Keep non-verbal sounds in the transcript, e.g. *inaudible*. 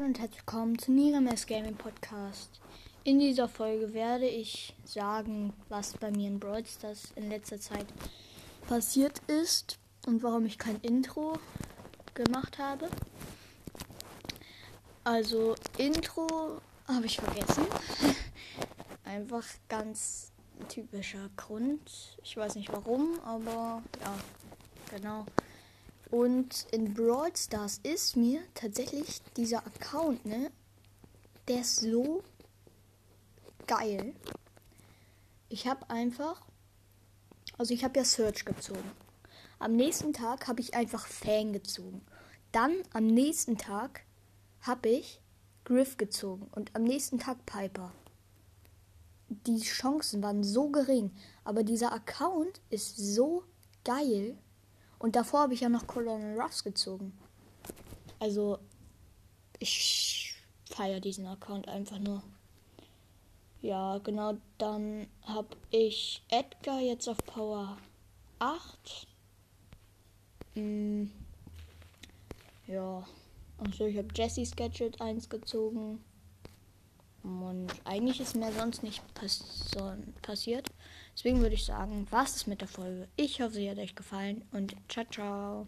Hallo und herzlich willkommen zu Niremes Gaming Podcast. In dieser Folge werde ich sagen, was bei mir in Brawl Stars in letzter Zeit passiert ist und warum ich kein Intro gemacht habe. Also Intro habe ich vergessen. *laughs* Einfach ganz typischer Grund. Ich weiß nicht warum, aber ja, genau. Und in Brawl Stars ist mir tatsächlich dieser Account, ne? Der ist so geil. Ich habe einfach, also ich habe ja Search gezogen. Am nächsten Tag habe ich einfach Fan gezogen. Dann am nächsten Tag habe ich Griff gezogen und am nächsten Tag Piper. Die Chancen waren so gering, aber dieser Account ist so geil. Und davor habe ich ja noch Colonel Ruffs gezogen. Also, ich feiere diesen Account einfach nur. Ja, genau, dann habe ich Edgar jetzt auf Power 8. Hm, ja, also ich habe Jessie's Gadget 1 gezogen. Und eigentlich ist mir sonst nicht pass passiert. Deswegen würde ich sagen, was ist mit der Folge? Ich hoffe, sie hat euch gefallen und ciao, ciao.